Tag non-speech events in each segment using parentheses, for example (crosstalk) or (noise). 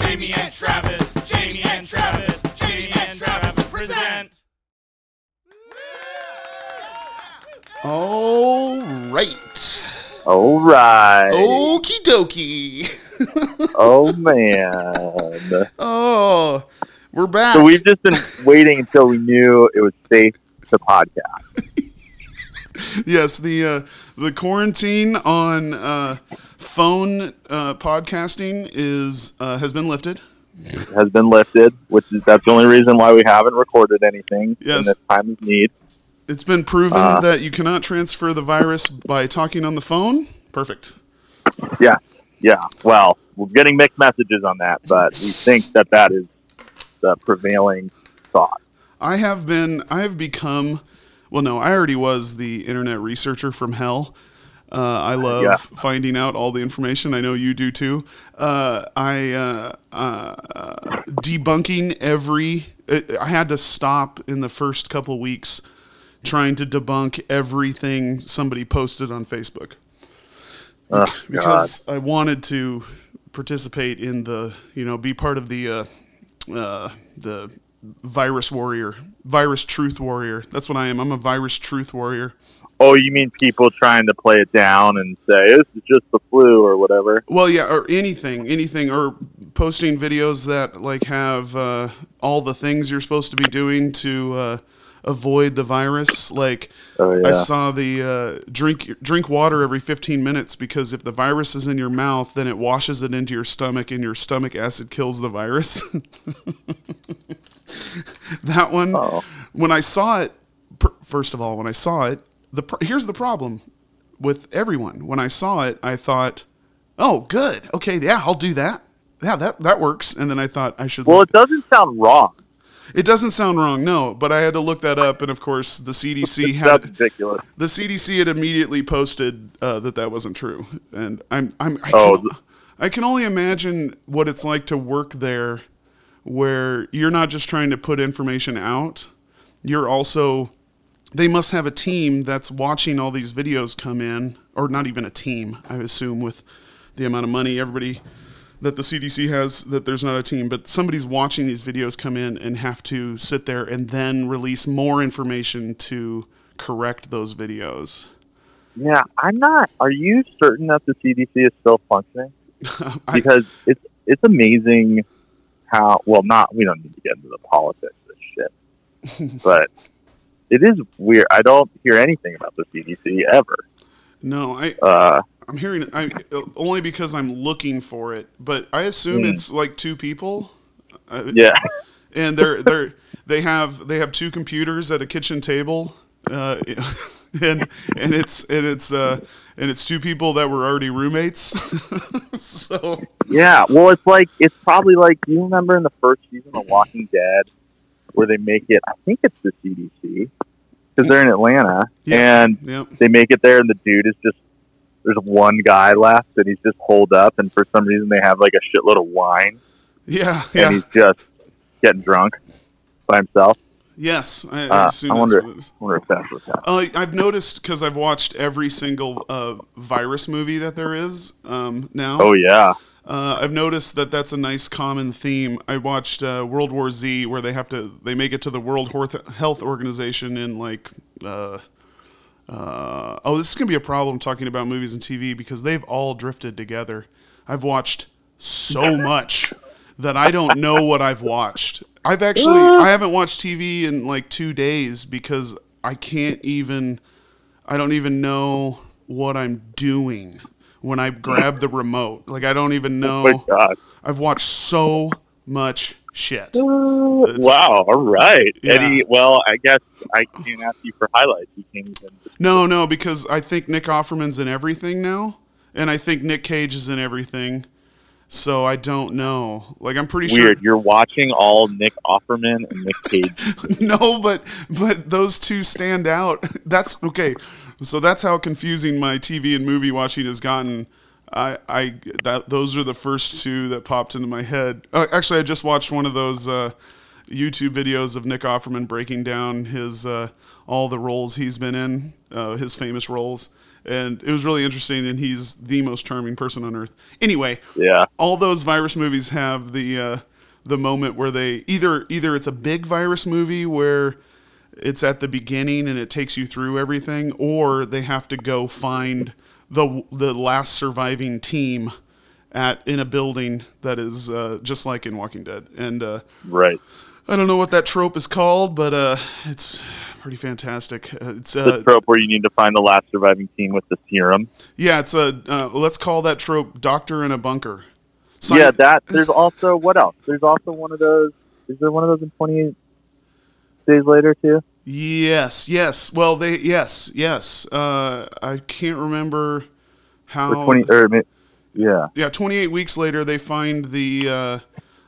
Jamie and Travis, Jamie and Travis, Jamie and Travis present. All right. All right. Okie dokie. (laughs) Oh man. oh, we're back. So we've just been waiting until we knew it was safe to podcast. (laughs) (laughs) yes, the uh, the quarantine on uh, phone uh, podcasting is uh, has been lifted. Has been lifted, which is that's the only reason why we haven't recorded anything in this time of need. It's been proven Uh. that you cannot transfer the virus by talking on the phone. Perfect. Yeah. Yeah. Well, we're getting mixed messages on that, but we think that that is the prevailing thought. I have been. I have become. Well, no, I already was the internet researcher from hell. Uh, I love Yeah. finding out all the information. I know you do too. Uh, I uh, uh, debunking every. I had to stop in the first couple weeks trying to debunk everything somebody posted on Facebook Oh, God. because I wanted to participate in the, you know, be part of the uh, uh, the virus warrior, virus truth warrior. That's what I am. I'm a virus truth warrior. Oh, you mean people trying to play it down and say this is just the flu or whatever? Well, yeah, or anything, anything, or posting videos that like have uh, all the things you're supposed to be doing to uh, avoid the virus. Like Oh yeah. I saw the uh, drink drink water every 15 minutes because if the virus is in your mouth, then it washes it into your stomach, and your stomach acid kills the virus. (laughs) (laughs) that one, Oh. when I saw it, first of all, when I saw it, the pr- here's the problem with everyone. When I saw it, I thought, "Oh, good, okay, yeah, I'll do that. Yeah, that that works." And then I thought I should. Well, it doesn't sound wrong. it doesn't sound wrong, no, but I had to look that up, and of course, the CDC (laughs) had ridiculous. the CDC had immediately posted uh, that that wasn't true, and I'm I'm I Oh, can, I can only imagine what it's like to work there, where you're not just trying to put information out, you're also they must have a team that's watching all these videos come in, or not even a team, I assume, with the amount of money everybody that the CDC has, that there's not a team, but somebody's watching these videos come in and have to sit there and then release more information to correct those videos. Yeah, I'm not. Are you certain that the CDC is still functioning? (laughs) Because it's it's amazing how well not we don't need to get into the politics of this shit, (laughs) but it is weird. I don't hear anything about the CDC ever. no, I Uh, I'm hearing it I, only because I'm looking for it, but I assume Mm. it's like two people. Uh, yeah, and they're they're they have they have two computers at a kitchen table uh, (laughs) and and it's and it's uh, and it's two people that were already roommates (laughs) so yeah. Well, it's like it's probably like do you remember in the first season of Walking Dead where they make it? I think it's the CDC because they're in Atlanta Yeah. and yep they make it there, and the dude is just there's one guy left, and he's just holed up, and for some reason they have like a shitload of wine, yeah and yeah he's just getting drunk by himself. Yes I, I Uh, assume I wonder, what it is. wonder if that's what's happening. Uh, I've noticed because I've watched every single uh, virus movie that there is um, now. Oh yeah, Uh, I've noticed that that's a nice common theme. I watched uh, World War Z, where they have to they make it to the World Health Organization in like. Uh, uh, oh, this is gonna be a problem talking about movies and TV because they've all drifted together. I've watched so (laughs) much that I don't know what I've watched. I've actually uh. I haven't watched TV in like two days because I can't even I don't even know what I'm doing when I grab the remote. Like I don't even (laughs) oh my know. god! I've watched so much shit. Uh, wow, all right, Yeah. Eddie. Well, I guess I can't ask you for highlights. You can't even. (sighs) No, no, because I think Nick Offerman's in everything now, and I think Nick Cage is in everything. So I don't know. Like I'm pretty sure You're watching all Nick Offerman and Nick Cage. (laughs) No, but but those two stand out. (laughs) That's okay. So that's how confusing my TV and movie watching has gotten. I, I that those are the first two that popped into my head. Uh, actually, I just watched one of those uh, YouTube videos of Nick Offerman breaking down his uh, all the roles he's been in, uh, his famous roles, and it was really interesting. And he's the most charming person on earth. Anyway, Yeah. all those virus movies have the uh, the moment where they either either it's a big virus movie where it's at the beginning and it takes you through everything, or they have to go find the the last surviving team at in a building that is uh, just like in Walking Dead. And uh, Right. I don't know what that trope is called, but uh, it's pretty fantastic. Uh, it's The uh, trope where you need to find the last surviving team with the serum. yeah, it's a uh, let's call that trope "Doctor in a Bunker." Sci- Yeah, that. There's also what else? There's also one of those. Is there one of those in 28 days later too? Yes, yes. Well, they yes, yes. Uh, I can't remember how. Or 20 or yeah. yeah, 28 weeks later, they find the uh,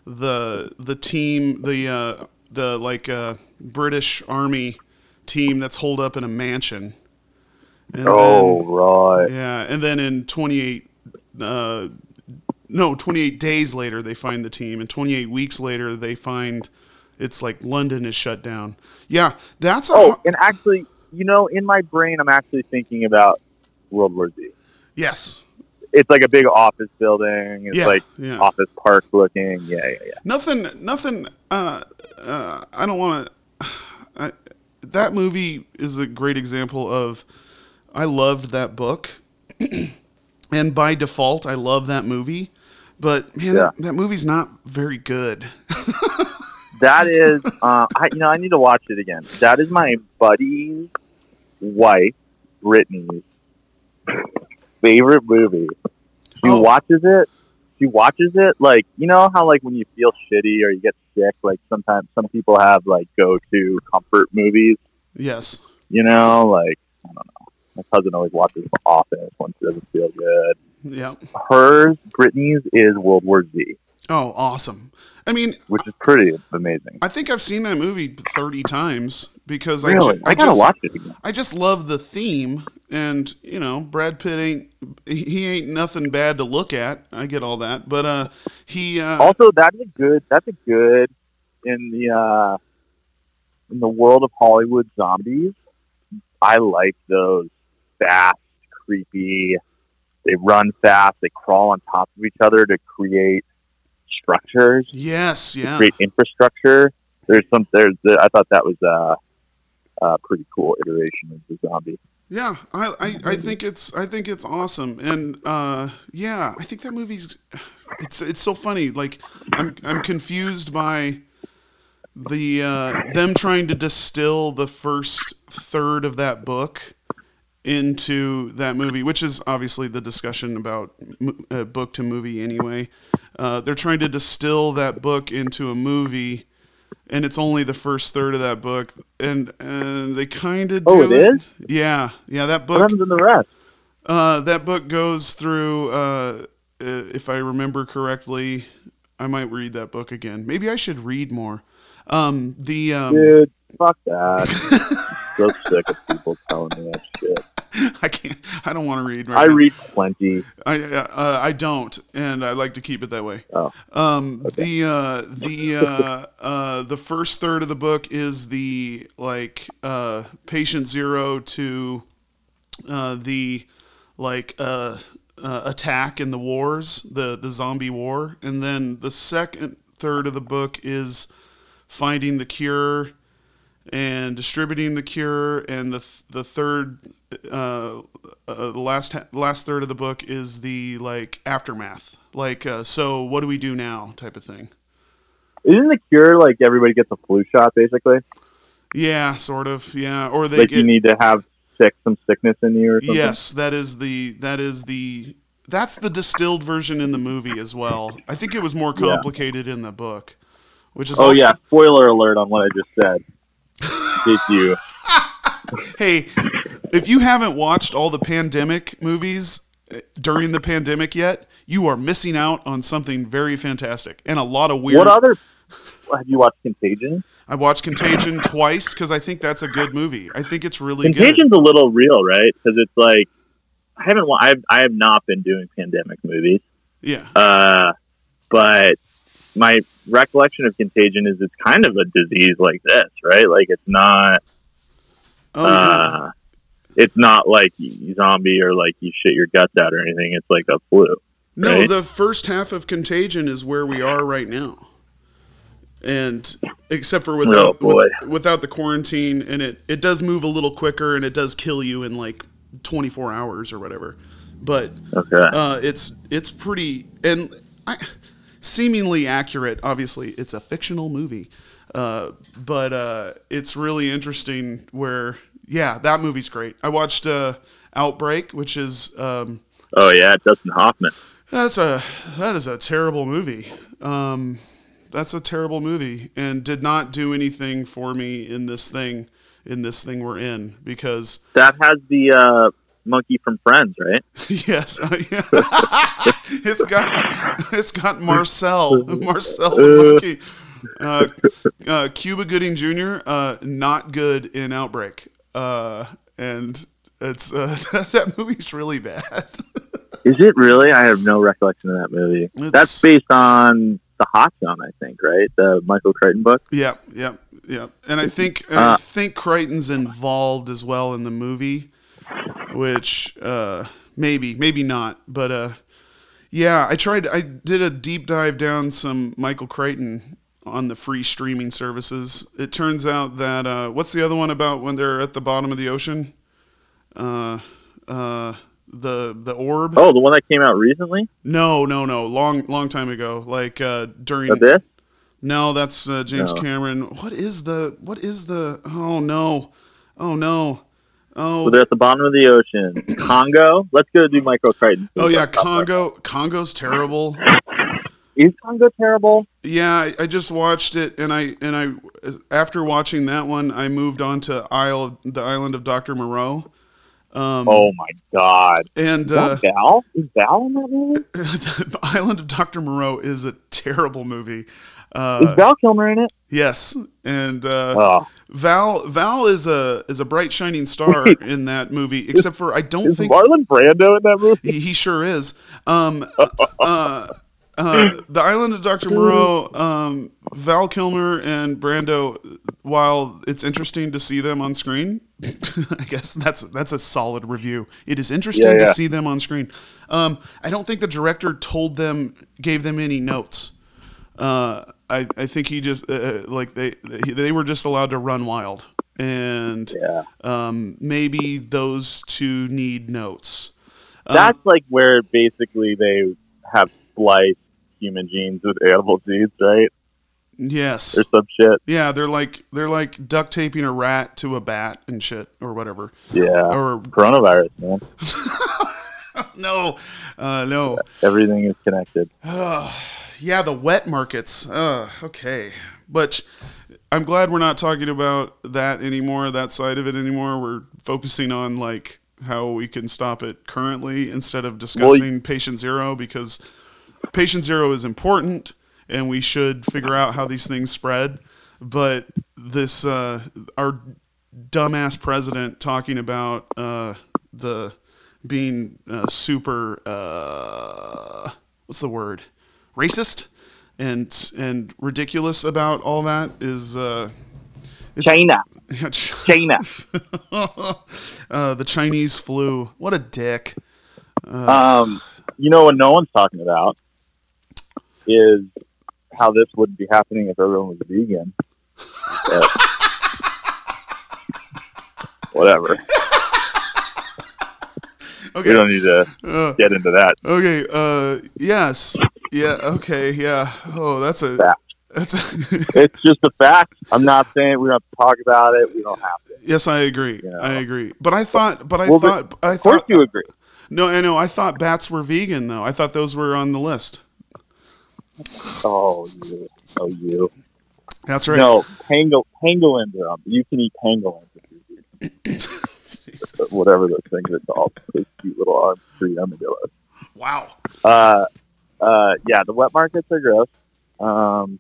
the the team, the uh, the like uh, British Army team that's holed up in a mansion. And Oh right. then, yeah, and then in 28. Uh, no, 28 days later they find the team, and 28 weeks later they find it's like London is shut down. Yeah, that's Oh, and actually, you know, in my brain, I'm actually thinking about World War Z. yes, It's like a big office building. It's Yeah, like yeah. office park looking. Yeah, yeah, yeah. nothing nothing uh, uh, i don't want to (sighs) that movie is a great example of i loved that book (clears throat) and by default i love that movie but man that, that movie's not very good (laughs) That is, uh, I, you know, I need to watch it again. That is my buddy's wife, Brittany's favorite movie. She Oh. watches it. She watches it like you know how like when you feel shitty or you get like sometimes some people have like go to comfort movies. yes You know, like I don't know. My cousin always watches The Office when she doesn't feel good. yeah Hers, Brittany's, is World War Z, oh awesome i mean which is pretty amazing. i think i've seen that movie 30 times because Really, I, I, I gotta just watch it again. I just love the theme, and you know, Brad Pitt ain't he ain't nothing bad to look at. I get all that, but uh, he uh, also that's a good that's a good in the uh in the world of hollywood zombies i like those fast creepy they run fast they crawl on top of each other to create structures yes, yeah, create infrastructure there's some there's i thought that was a, a pretty cool iteration of the zombie yeah. I, I I think it's I think it's awesome, and uh, yeah, I think that movie's it's it's so funny. Like I'm I'm confused by the uh, them trying to distill the first third of that book into that movie, which is obviously the discussion about uh, book to movie anyway. Uh, they're trying to distill that book into a movie, and it's only the first third of that book, and and they kind of do Oh, it is? Yeah, yeah. That what book, happens in the rest uh, that book goes through. Uh, uh, if I remember correctly, I might read that book again. Maybe I should read more. Um, the um, dude fuck that (laughs) so sick of people telling me that shit (laughs) I can't. I don't want to read. Right i now. read plenty I uh, I don't, and I like to keep it that way. Oh. Um, the uh, the uh, uh, the first third of the book is the like uh, patient zero to uh, the like uh, uh, attack in the wars, the the zombie war, and then the second third of the book is finding the cure and distributing the cure and the th- the third uh, uh the last ha- last third of the book is the like aftermath like uh, so what do we do now type of thing Isn't the cure like everybody gets a flu shot basically? yeah sort of yeah or they Like get you need to have sick some sickness in you or something? yes that is the that is the that's the distilled version in the movie as well i think it was more Yeah. complicated in the book which is Oh also, yeah, spoiler alert on what I just said. Case you (laughs) hey, if you haven't watched all the pandemic movies uh, during the pandemic yet, you are missing out on something very fantastic and a lot of weird. What other have you watched Contagion? I watched Contagion twice because I think that's a good movie. I think it's really good. Contagion's a little real, right? Because it's like I haven't I've I have not been doing pandemic movies. Yeah, Uh but my recollection of Contagion is it's kind of a disease like this, right? Like it's not Oh, yeah. uh, it's not like zombie or like you shit your guts out or anything. It's like a flu. No, right? the first half of Contagion is where we are right now, and except for without Oh, with- without the quarantine, and it it does move a little quicker, and it does kill you in like 24 hours or whatever. But Okay. uh, it's it's pretty and I, seemingly accurate. Obviously, it's a fictional movie, uh, but uh, it's really interesting. Where yeah, that movie's great. I watched uh, Outbreak, which is. Um, oh yeah, Dustin Hoffman. that's a that is a terrible movie. Um, that's a terrible movie, and did not do anything for me in this thing in this thing we're in because That has the uh, monkey from Friends, right? (laughs) yes, (laughs) it's got it's got Marcel Marcel the monkey. Uh, uh, Cuba Gooding Jr. Uh, not good in Outbreak, uh, and it's uh, (laughs) that movie's really bad. Is it really? I have no recollection of that movie. It's- That's based on the Hot Zone, I think, right? The Michael Crichton book. Yep, yep, yep. And I think I Uh, think Crichton's involved as well in the movie, which uh, maybe, maybe not, but uh, yeah. I tried. I did a deep dive down some Michael Crichton on the free streaming services. It turns out that uh, what's the other one about when they're at the bottom of the ocean? Uh, uh, the the orb. Oh, the one that came out recently. No, no, no. Long, long time ago. Like uh, during Abyss. no, that's uh, James No. Cameron. What is the? What is the? Oh no! Oh no! Oh So they're at the bottom of the ocean. (coughs) Congo. Let's go do Michael Crichton. oh yeah, Congo. Congo's terrible. Is Congo terrible? Yeah, I, I just watched it, and I and I after watching that one, I moved on to Isle the island of Doctor Moreau. Um, Oh my God. and Is uh, Val? Is Val in that movie? (laughs) the Island of Doctor Moreau is a terrible movie. Is Uh, Val Kilmer in it? yes, and uh, Oh, Val Val is a is a bright shining star in that movie. Except for I don't is think Marlon Brando in that movie? He, he sure is. Um, (laughs) uh, uh, the Island of Dr. Moreau, um, Val Kilmer and Brando. While it's interesting to see them on screen, (laughs) I guess that's that's a solid review. It is interesting Yeah, to see them on screen. Um, I don't think the director told them gave them any notes. Uh, I I think he just uh, like they they were just allowed to run wild, and Yeah. um, maybe those two need notes. Um, That's like where basically they have spliced human genes with animal genes, right? Yes. Or some shit. Yeah, they're like they're like duct taping a rat to a bat and shit or whatever. Yeah. Or Coronavirus, man. (laughs) no, uh, no. Everything is connected. Yeah, the wet markets. Uh, okay, but I'm glad we're not talking about that anymore. That side of it anymore. We're focusing on like how we can stop it currently instead of discussing patient zero because patient zero is important and we should figure out how these things spread. But this, uh, our dumbass president talking about uh, the being uh, super, uh, what's the word, racist and and ridiculous about all that is uh, China. China. (laughs) uh, the Chinese flu. What a dick. Um, you know what no one's talking about is how this wouldn't be happening if everyone was vegan. But- (laughs) whatever. (laughs) We Okay. don't need to Uh, get into that. okay. Uh, yes. Yeah. Okay. Yeah. Oh, that's a. Fact. That's. (laughs) It's just a fact. I'm not saying we don't have to talk about it. We don't have to. yes, I agree. Yeah. I agree. But I thought. But I Well, but thought. I Of course thought. you agree. No, I know. I thought bats were vegan though. I thought those were on the list. Oh, you. Oh, you. That's right. No, pangol- pangolins are on. You can eat pangolins. (laughs) Whatever those things are called. Those cute little arm tree armadillos. Wow. Uh, uh, yeah, the wet markets are gross. Um,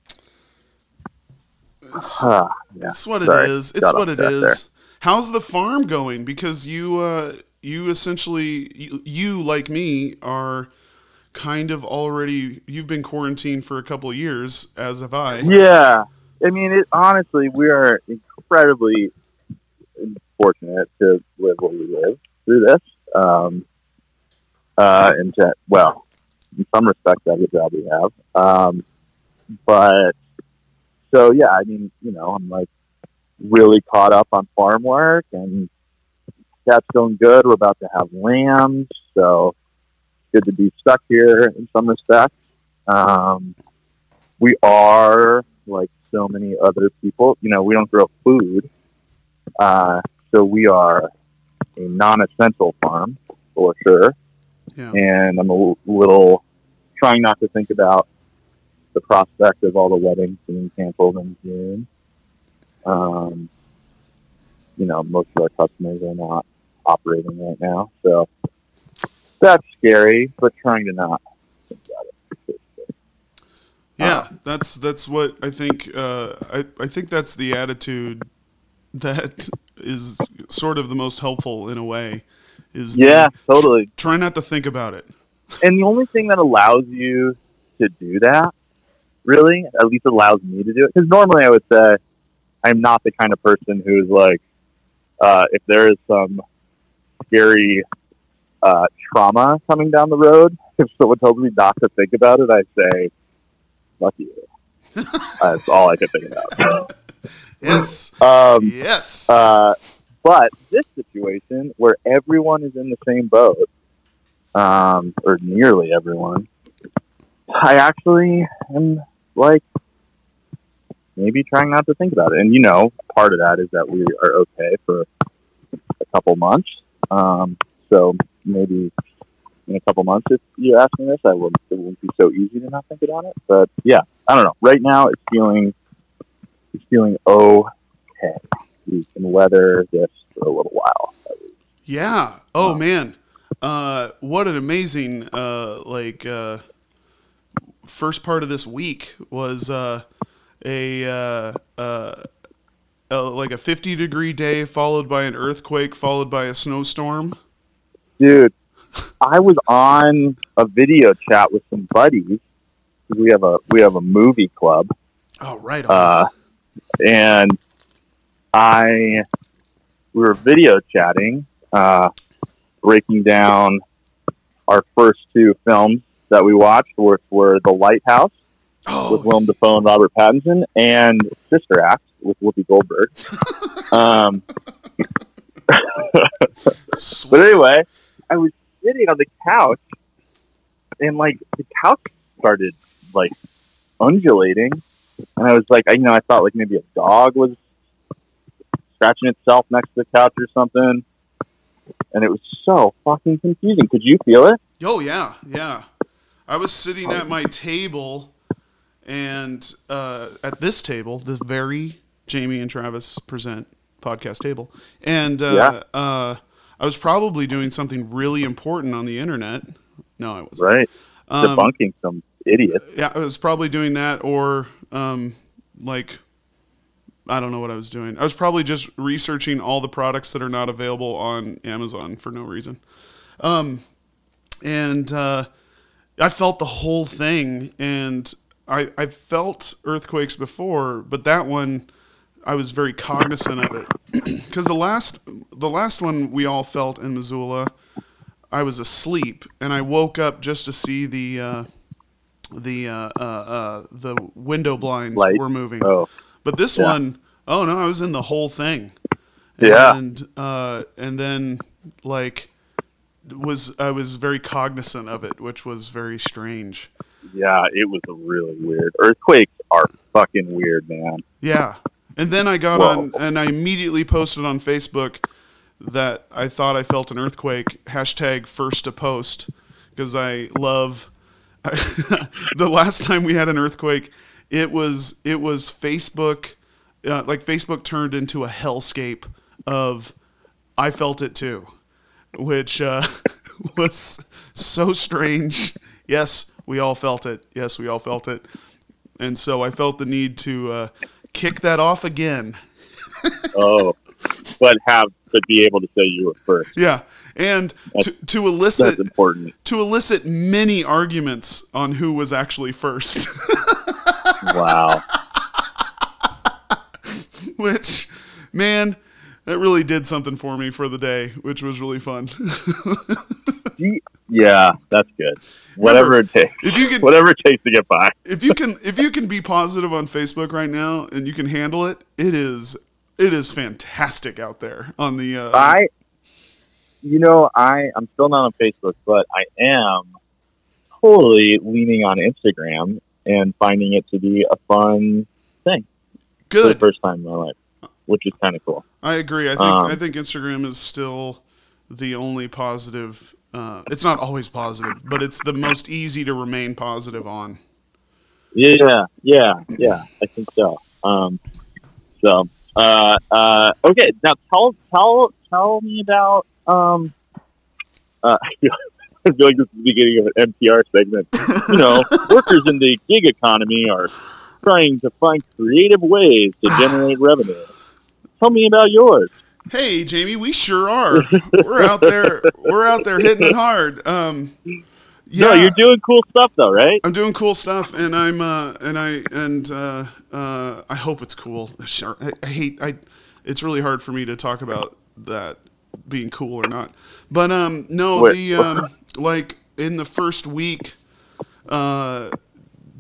It's, ah, yeah. That's what it Sorry. is. It's Got what it is. there. How's the farm going? Because you, uh, you essentially, you, you like me are kind of already you've been quarantined for a couple years, as have I. Yeah, I mean, it, honestly, we are incredibly fortunate to live where we live through this. Um, uh, and to, well, in some respects, that's a job we have. Um, but so yeah, I mean, you know, I'm like really caught up on farm work, and that's going good. We're about to have lambs, so good to be stuck here in some respects. Um, we are like so many other people. You know, we don't grow food, uh, so we are a non-essential farm for sure. Yeah. And I'm a little trying not to think about the prospect of all the weddings being canceled in June. Um, you know, most of our customers are not operating right now, so that's scary. But trying to not think about it. Yeah, that's that's what I think. Uh, I I think that's the attitude that is sort of the most helpful in a way. Is the Yeah, totally. try not to think about it. and the only thing that allows you to do that, really, at least allows me to do it, because normally I would say I'm not the kind of person who's like, uh, if there is some scary uh, trauma coming down the road, if someone tells me not to think about it, I say, fuck you. (laughs) That's all I can think about. (laughs) Yes, Um, yes. uh, but this situation where everyone is in the same boat, um, or nearly everyone, I actually am like maybe trying not to think about it. And you know, part of that is that we are okay for a couple months. Um, so maybe in a couple months, if you ask me this, I will. It won't be so easy to not think about it. But yeah, I don't know. Right now, it's feeling it's feeling okay we can weather this for a little while. Yeah. Oh man. Uh, what an amazing uh, like uh, first part of this week was uh, a uh, uh, uh, like a 50 degree day followed by an earthquake followed by a snowstorm. Dude, I was on a video chat with some buddies. We have a we have a movie club, Oh right. Uh, and I we were video chatting, uh, breaking down our first two films that we watched, which were The Lighthouse with oh, Willem Dafoe and Robert Pattinson, and Sister Act with Whoopi Goldberg. (laughs) um. (laughs) But anyway, I was sitting on the couch, and like the couch started like undulating, and I was like, I you know, I thought like maybe a dog was scratching itself next to the couch or something, and it was so fucking confusing. Could you feel it? Oh yeah, yeah. I was sitting at my table, and uh, at this table, the very Jamie and Travis present podcast table, and uh, Yeah. uh, I was probably doing something really important on the internet. No, I wasn't. Right, Um, debunking some idiot. yeah, I was probably doing that, or um, like I don't know what I was doing. I was probably just researching all the products that are not available on Amazon for no reason. Um, and uh, I felt the whole thing, and I I felt earthquakes before, but that one I was very cognizant of it (clears throat) because the last the last one we all felt in Missoula, I was asleep, and I woke up just to see the. Uh, the uh, uh, uh, the window blinds Light. were moving. Oh, But this Yeah. one, oh no, I was in the whole thing. Yeah. And uh, and then like was I was very cognizant of it, which was very strange. yeah, it was really weird. Earthquakes are fucking weird, man. Yeah. And then I got Whoa. on and I immediately posted on Facebook that I thought I felt an earthquake. Hashtag first to post because I love (laughs) the last time we had an earthquake. It was it was Facebook, uh, like Facebook turned into a hellscape of I felt it too, which uh, (laughs) was so strange. Yes, we all felt it. Yes, we all felt it. And so I felt the need to uh, kick that off again. (laughs) Oh, but have but be able to say you were first. Yeah, and to, That's- to That's elicit important. to elicit many arguments on who was actually first, (laughs) Wow. which, man, that really did something for me for the day, which was really fun. (laughs) Yeah, that's good. Whatever it takes. if you can, (laughs) Whatever it takes to get by. if you can, if you can be positive on Facebook right now and you can handle it, it is it is fantastic out there on the. Uh, I, you know, I I'm still not on Facebook, but I am totally leaning on Instagram and finding it to be a fun thing for the first time in my life, which is kind of cool. I agree. I think Um, I think Instagram is still the only positive. Uh, it's not always positive, but it's the most easy to remain positive on. Yeah, yeah, yeah. I think so. Um, so, uh, uh, okay. Now tell tell tell me about. Um, uh, (laughs) I feel, like this is the beginning of an NPR segment. You know, (laughs) workers in the gig economy are trying to find creative ways to generate revenue. Tell me about yours. Hey, Jamie, we sure are. We're out there. We're out there hitting it hard. Um, yeah, No, you're doing cool stuff though, right? I'm doing cool stuff, and I'm uh, and I and uh, uh, I hope it's cool. Sure, I, I hate I. It's really hard for me to talk about that being cool or not. But um, no, Wait. the um, like in the first week, uh,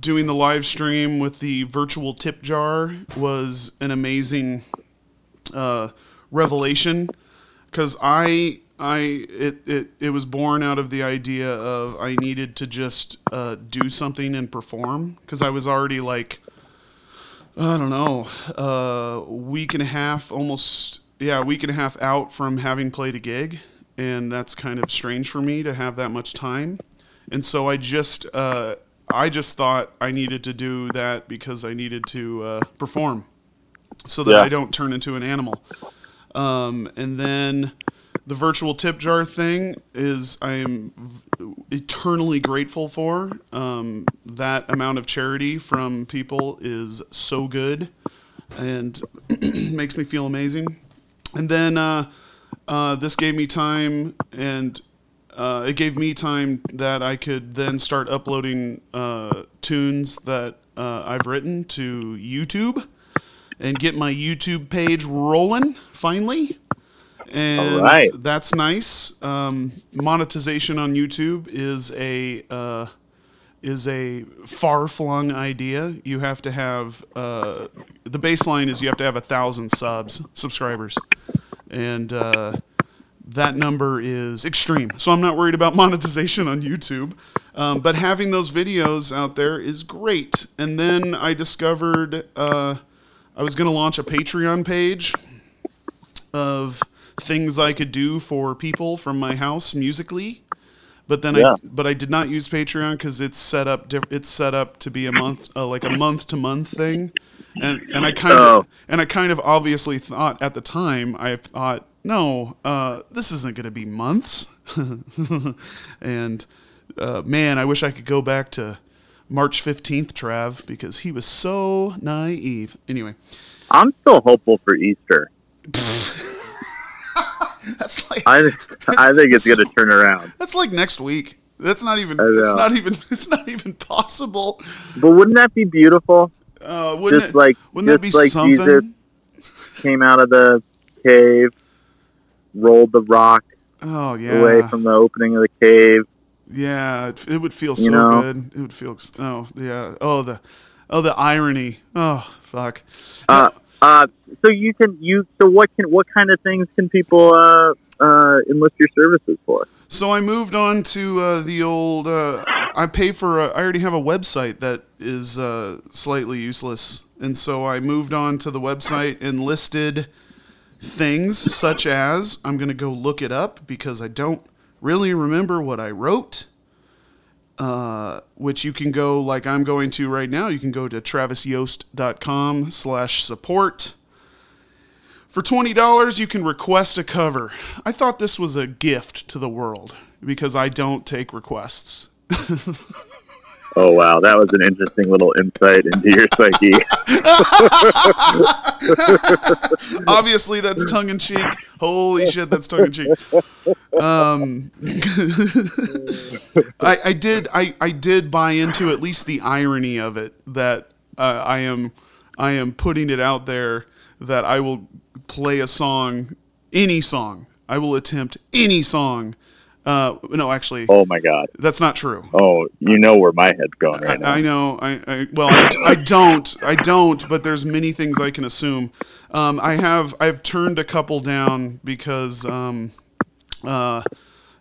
doing the live stream with the virtual tip jar was an amazing uh, revelation because I I it, it it was born out of the idea of I needed to just uh, do something and perform because I was already like I don't know a week and a half almost yeah a week and a half out from having played a gig and that's kind of strange for me to have that much time and so I just uh, I just thought I needed to do that because I needed to uh, perform so that Yeah. I don't turn into an animal. Um, and then the virtual tip jar thing is I am eternally grateful for. Um, that amount of charity from people is so good and (clears throat) makes me feel amazing. And then uh, uh, this gave me time and uh, it gave me time that I could then start uploading uh, tunes that uh, I've written to YouTube and get my YouTube page rolling finally. And All right. that's nice. Um, monetization on YouTube is a uh, is a far flung idea. You have to have uh, the baseline is you have to have a thousand subs subscribers, and uh, that number is extreme. So I'm not worried about (laughs) monetization on YouTube. Um, but having those videos out there is great. And then I discovered uh, I was going to launch a Patreon page of things I could do for people from my house musically. But then Yeah. I but I did not use Patreon because it's set up diff- it's set up to be a month uh, like a month to month thing, and and I kind of Oh. and I kind of obviously thought at the time I thought no uh, this isn't going to be months, (laughs) and uh, man I wish I could go back to March fifteenth Trav because he was so naive. Anyway, I'm still hopeful for Easter. (laughs) that's like I I think it's going to turn around. that's like next week. That's not even. It's not even. (laughs) It's not even possible. But wouldn't that be beautiful? Uh, wouldn't just it, like wouldn't that be like something? Jesus came out of the cave, rolled the rock oh yeah. away from the opening of the cave. Yeah, it, it would feel You so know? good. It would feel. Oh yeah. Oh the. Oh the irony. Oh fuck. Uh, uh, so you can you so what can what kind of things can people uh, uh, enlist your services for? So I moved on to uh, the old. Uh, I pay for. A, I already have a website that is uh, slightly useless, and so I moved on to the website and listed things such as I'm going to go look it up because I don't really remember what I wrote. Uh, which you can go like I'm going to right now. You can go to travisyost.com slash support. For $20, you can request a cover. I thought this was a gift to the world because I don't take requests. (laughs) Oh wow, that was an interesting little insight into your psyche. (laughs) Obviously, that's tongue in cheek. Holy shit, that's tongue in cheek. Um, (laughs) I, I did, I, I did buy into at least the irony of it that uh, I am, I am putting it out there that I will play a song, any song. I will attempt any song. Uh, no, actually, Oh my god. that's not true. Oh, you know where my head's going right now. I, I know. I, I well, I, I don't. I don't. But there's many things I can assume. Um, I have. I've turned a couple down because um, uh,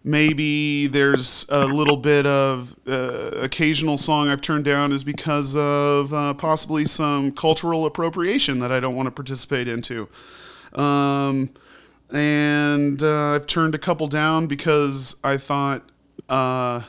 maybe there's a little bit of uh, occasional song I've turned down is because of uh, possibly some cultural appropriation that I don't want to participate into. Um, and uh, I've turned a couple down because I thought uh,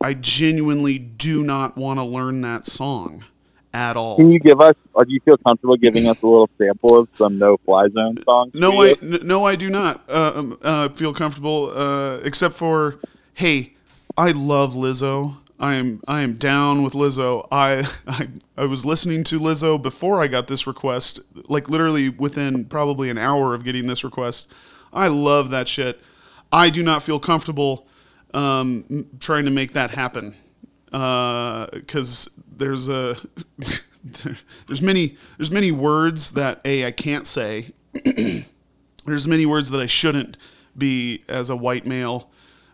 I genuinely do not want to learn that song at all. Can you give us, or do you feel comfortable giving us a little sample of some No Fly Zone songs? No, I no, I do not uh, um, uh, feel comfortable, uh, except for, hey, I love Lizzo. I am I am down with Lizzo. I, I I was listening to Lizzo before I got this request, like literally within probably an hour of getting this request. I love that shit. I do not feel comfortable um, trying to make that happen because there's a (laughs) there's many there's many words that a I can't say (clears throat) there's many words that I shouldn't be as a white male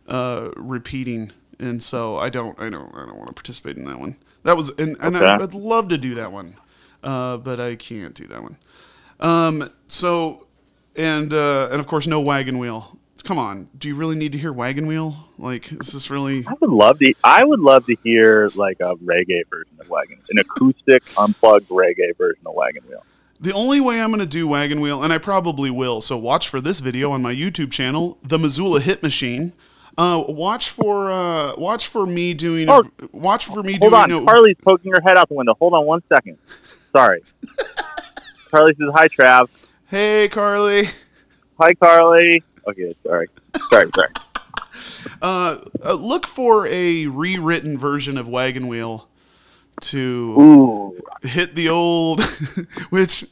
uh, repeating, and so I don't, I don't, I don't want to participate in that one. That was, and, and I, Okay. I'd love to do that one, uh, but I can't do that one. Um, so, and uh, and of course, no wagon wheel. Come on, do you really need to hear wagon wheel? Like, is this really? I would love to. I would love to hear like a reggae version of Wagon, an acoustic, unplugged reggae version of Wagon Wheel. The only way I'm going to do Wagon Wheel, and I probably will, so watch for this video on my YouTube channel, The Missoula Hit Machine. Uh, watch for uh, watch for me doing. Oh. watch for me Hold doing. on, no- Carly's poking her head out the window. Hold on one second. Sorry. (laughs) Carly says, "Hi, Trav." hey, Carly. Hi, Carly. Okay, sorry. Sorry, sorry. (laughs) Uh, uh, look for a rewritten version of Wagon Wheel to Ooh, hit the old, (laughs) which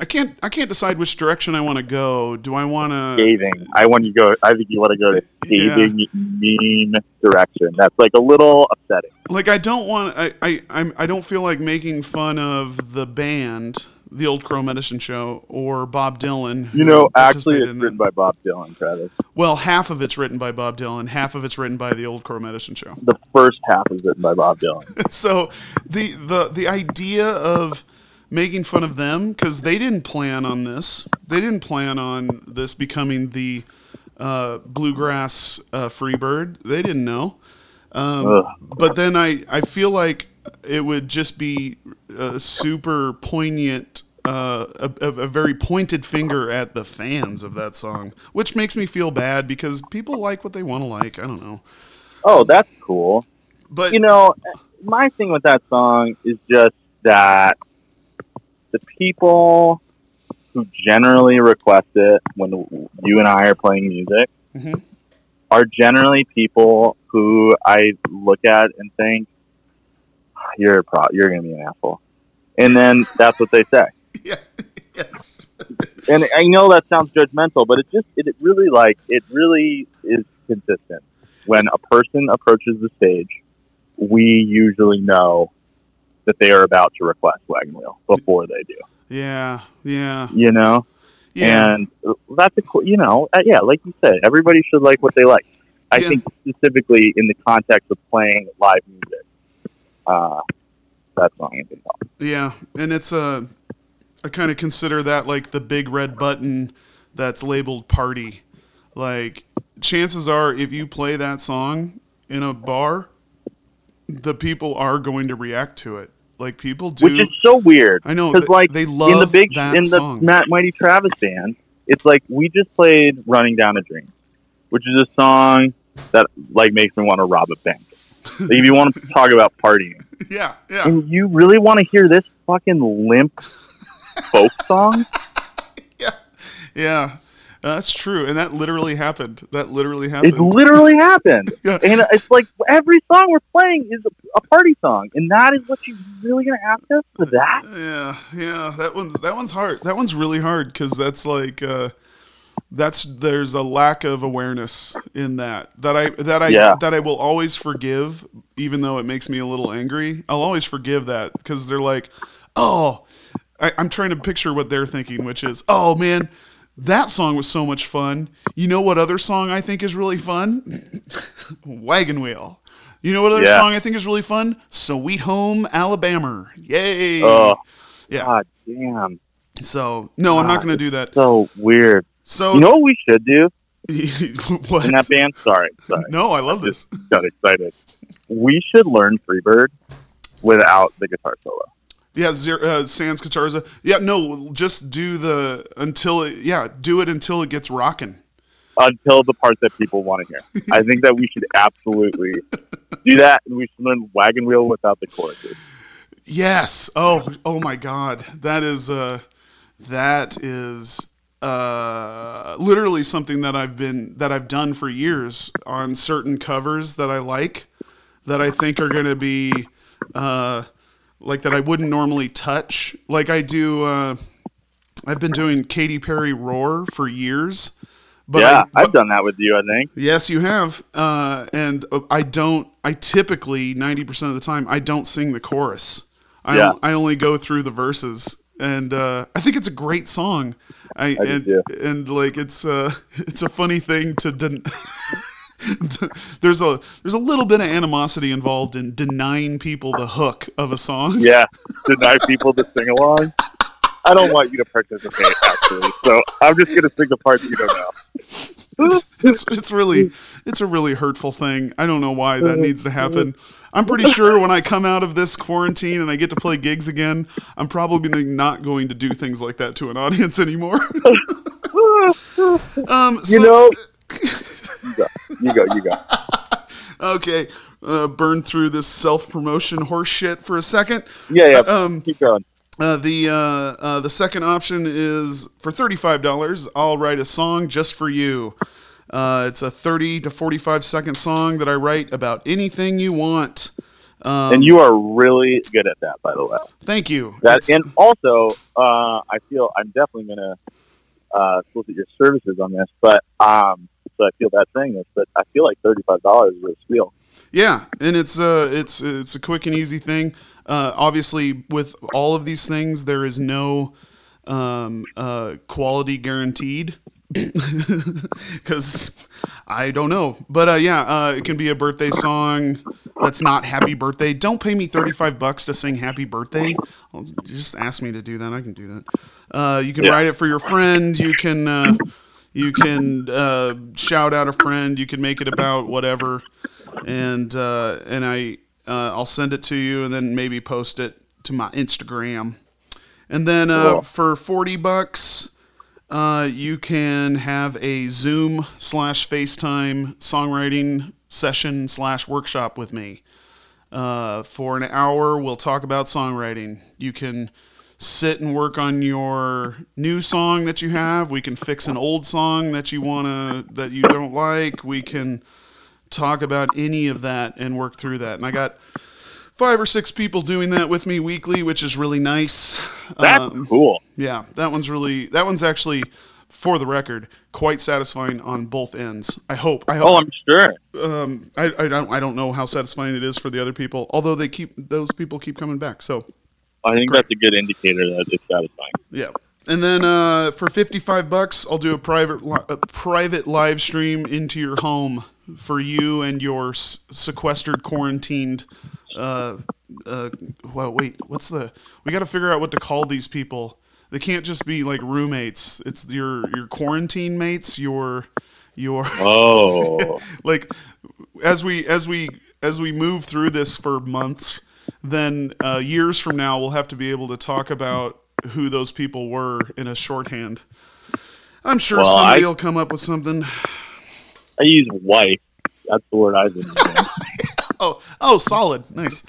I can't. I can't decide which direction I want to go. Do I want to? scathing. I want you to go. I think you want to go to scathing, mean direction. That's like a little upsetting. like I don't want I I I'm, I don't feel like making fun of the band, the Old Crow Medicine Show, or Bob Dylan. You know, actually, it's written by Bob Dylan, Travis. Well, half of it's written by Bob Dylan, half of it's written by the Old Crow Medicine Show. The first half is written by Bob Dylan. (laughs) so the the the idea of making fun of them because they didn't plan on this. They didn't plan on this becoming the uh, bluegrass uh, Freebird. They didn't know. Um, but then I, I feel like it would just be a super poignant, uh, a, a, a very pointed finger at the fans of that song, which makes me feel bad because people like what they want to like. I don't know. Oh, that's cool. But You know, my thing with that song is just that the people who generally request it when you and I are playing music Mhm. are generally people who I look at and think you're a pro- you're going to be an asshole, and then (laughs) that's what they say. (laughs) yeah, yes. And I know that sounds judgmental, but it just it really like it really is consistent. When a person approaches the stage, we usually know that they are about to request wagon wheel before they do. Yeah, yeah, You know, yeah. and that's a cool. You know, uh, yeah, like you said, everybody should like what they like. I Yeah. think specifically in the context of playing live music, uh, that song is top. Yeah, and it's a I kind of consider that like the big red button that's labeled party. Like chances are if you play that song in a bar, the people are going to react to it. Like people do which is so weird. I know, because like they love in the big in the song. Matt Mighty Travis band, it's like we just played "Running Down a Dream," which is a song that like makes me want to rob a bank. (laughs) like if you want to talk about partying, Yeah, yeah. and you really want to hear this fucking limp (laughs) folk song, yeah, Yeah. That's true, and that literally happened. That literally happened. It literally happened. (laughs) Yeah. And it's like every song we're playing is a, a party song, and that is what you really gonna ask us for that? Yeah, yeah, that one's that one's hard. That one's really hard because that's like uh, that's there's a lack of awareness in that that I that I Yeah. that I will always forgive, even though it makes me a little angry. I'll always forgive that because they're like, oh, I, I'm trying to picture what they're thinking, which is, oh man. That song was so much fun. You know what other song I think is really fun? (laughs) Wagon Wheel. You know what other Yeah. song I think is really fun? Sweet Home Alabama. Yay. Oh, Yeah. God damn, So no, I'm not going to do that. so weird. So You know what we should do (laughs) what? in that band? Sorry, sorry, No, I love this. got excited. We should learn Freebird without the guitar solo. Yeah, zero, uh, Sans Catarza. Yeah, no, just do the until it. Yeah, do it until it gets rocking. until the part that people want to hear. I think that we should absolutely do that, and we should learn Wagon Wheel without the choruses. Yes. Oh, oh my God. That is uh, that is uh, literally something that I've been that I've done for years on certain covers that I like, that I think are going to be uh, like that I wouldn't normally touch. Like I do. Uh, I've been doing Katy Perry "Roar" for years. But yeah, I, I've done that with you. I think. Yes, you have. Uh, and uh, I don't. I typically ninety percent of the time I don't sing the chorus. I Yeah. I only go through the verses, and uh, I think it's a great song. I, do and and like it's uh (laughs) it's a funny thing to. Den- (laughs) (laughs) there's a there's a little bit of animosity involved in denying people the hook of a song. Yeah, deny people to sing along. I don't want you to participate, actually. So I'm just gonna sing the parts you don't know. it's it's really it's a really hurtful thing. I don't know why that needs to happen. I'm pretty sure when I come out of this quarantine and I get to play gigs again, I'm probably not going to do things like that to an audience anymore. (laughs) um, so, You know. (laughs) You go. You go. You go. (laughs) okay, uh, burn through this self promotion horse shit for a second. Yeah, yeah. Um, Keep going. Uh, the uh, uh, the second option is for thirty five dollars. I'll write a song just for you. Uh, it's a thirty to forty five second song that I write about anything you want. Um, And you are really good at that, by the way. thank you. That It's- and also, uh, I feel I'm definitely gonna uh, solicit your services on this, but um, so I feel bad saying this, but I feel like thirty five dollars is a steal. Yeah, and it's uh it's it's a quick and easy thing. Uh, obviously, with all of these things, there is no um, uh, quality guaranteed (laughs) because I don't know. But uh, yeah, uh, it can be a birthday song that's not "Happy Birthday." Don't pay me thirty five bucks to sing "Happy Birthday." Well, just ask me to do that. I can do that. Uh, you can Yeah. write it for your friend. You can. You can uh, shout out a friend. You can make it about whatever, and uh, and I uh, I'll send it to you, and then maybe post it to my Instagram. And then uh, Cool. for forty bucks, uh, you can have a Zoom slash FaceTime songwriting session slash workshop with me. Uh, for an hour, we'll talk about songwriting. You can sit and work on your new song that you have. We can fix an old song that you wanna that you don't like. We can talk about any of that and work through that. And I got five or six people doing that with me weekly, which is really nice. That's Um, cool. yeah, that one's really that one's actually, for the record, quite satisfying on both ends. I hope. I hope. Oh, I'm sure. um, I, I don't I don't know how satisfying it is for the other people. Although they keep those people keep coming back. So I think that's a good indicator that it's satisfying. yeah. And then uh, for fifty five bucks, I'll do a private li- a private live stream into your home for you and your s- sequestered, quarantined. Uh, uh, well, wait, what's the? We got to figure out what to call these people. They can't just be like roommates. It's your your quarantine mates. Your your (laughs) Oh, (laughs) like as we as we as we move through this for months then uh, years from now we'll have to be able to talk about who those people were in a shorthand i'm sure Well, somebody I- will come up with something I use wife. That's the word I've been (laughs) oh, oh, solid, nice.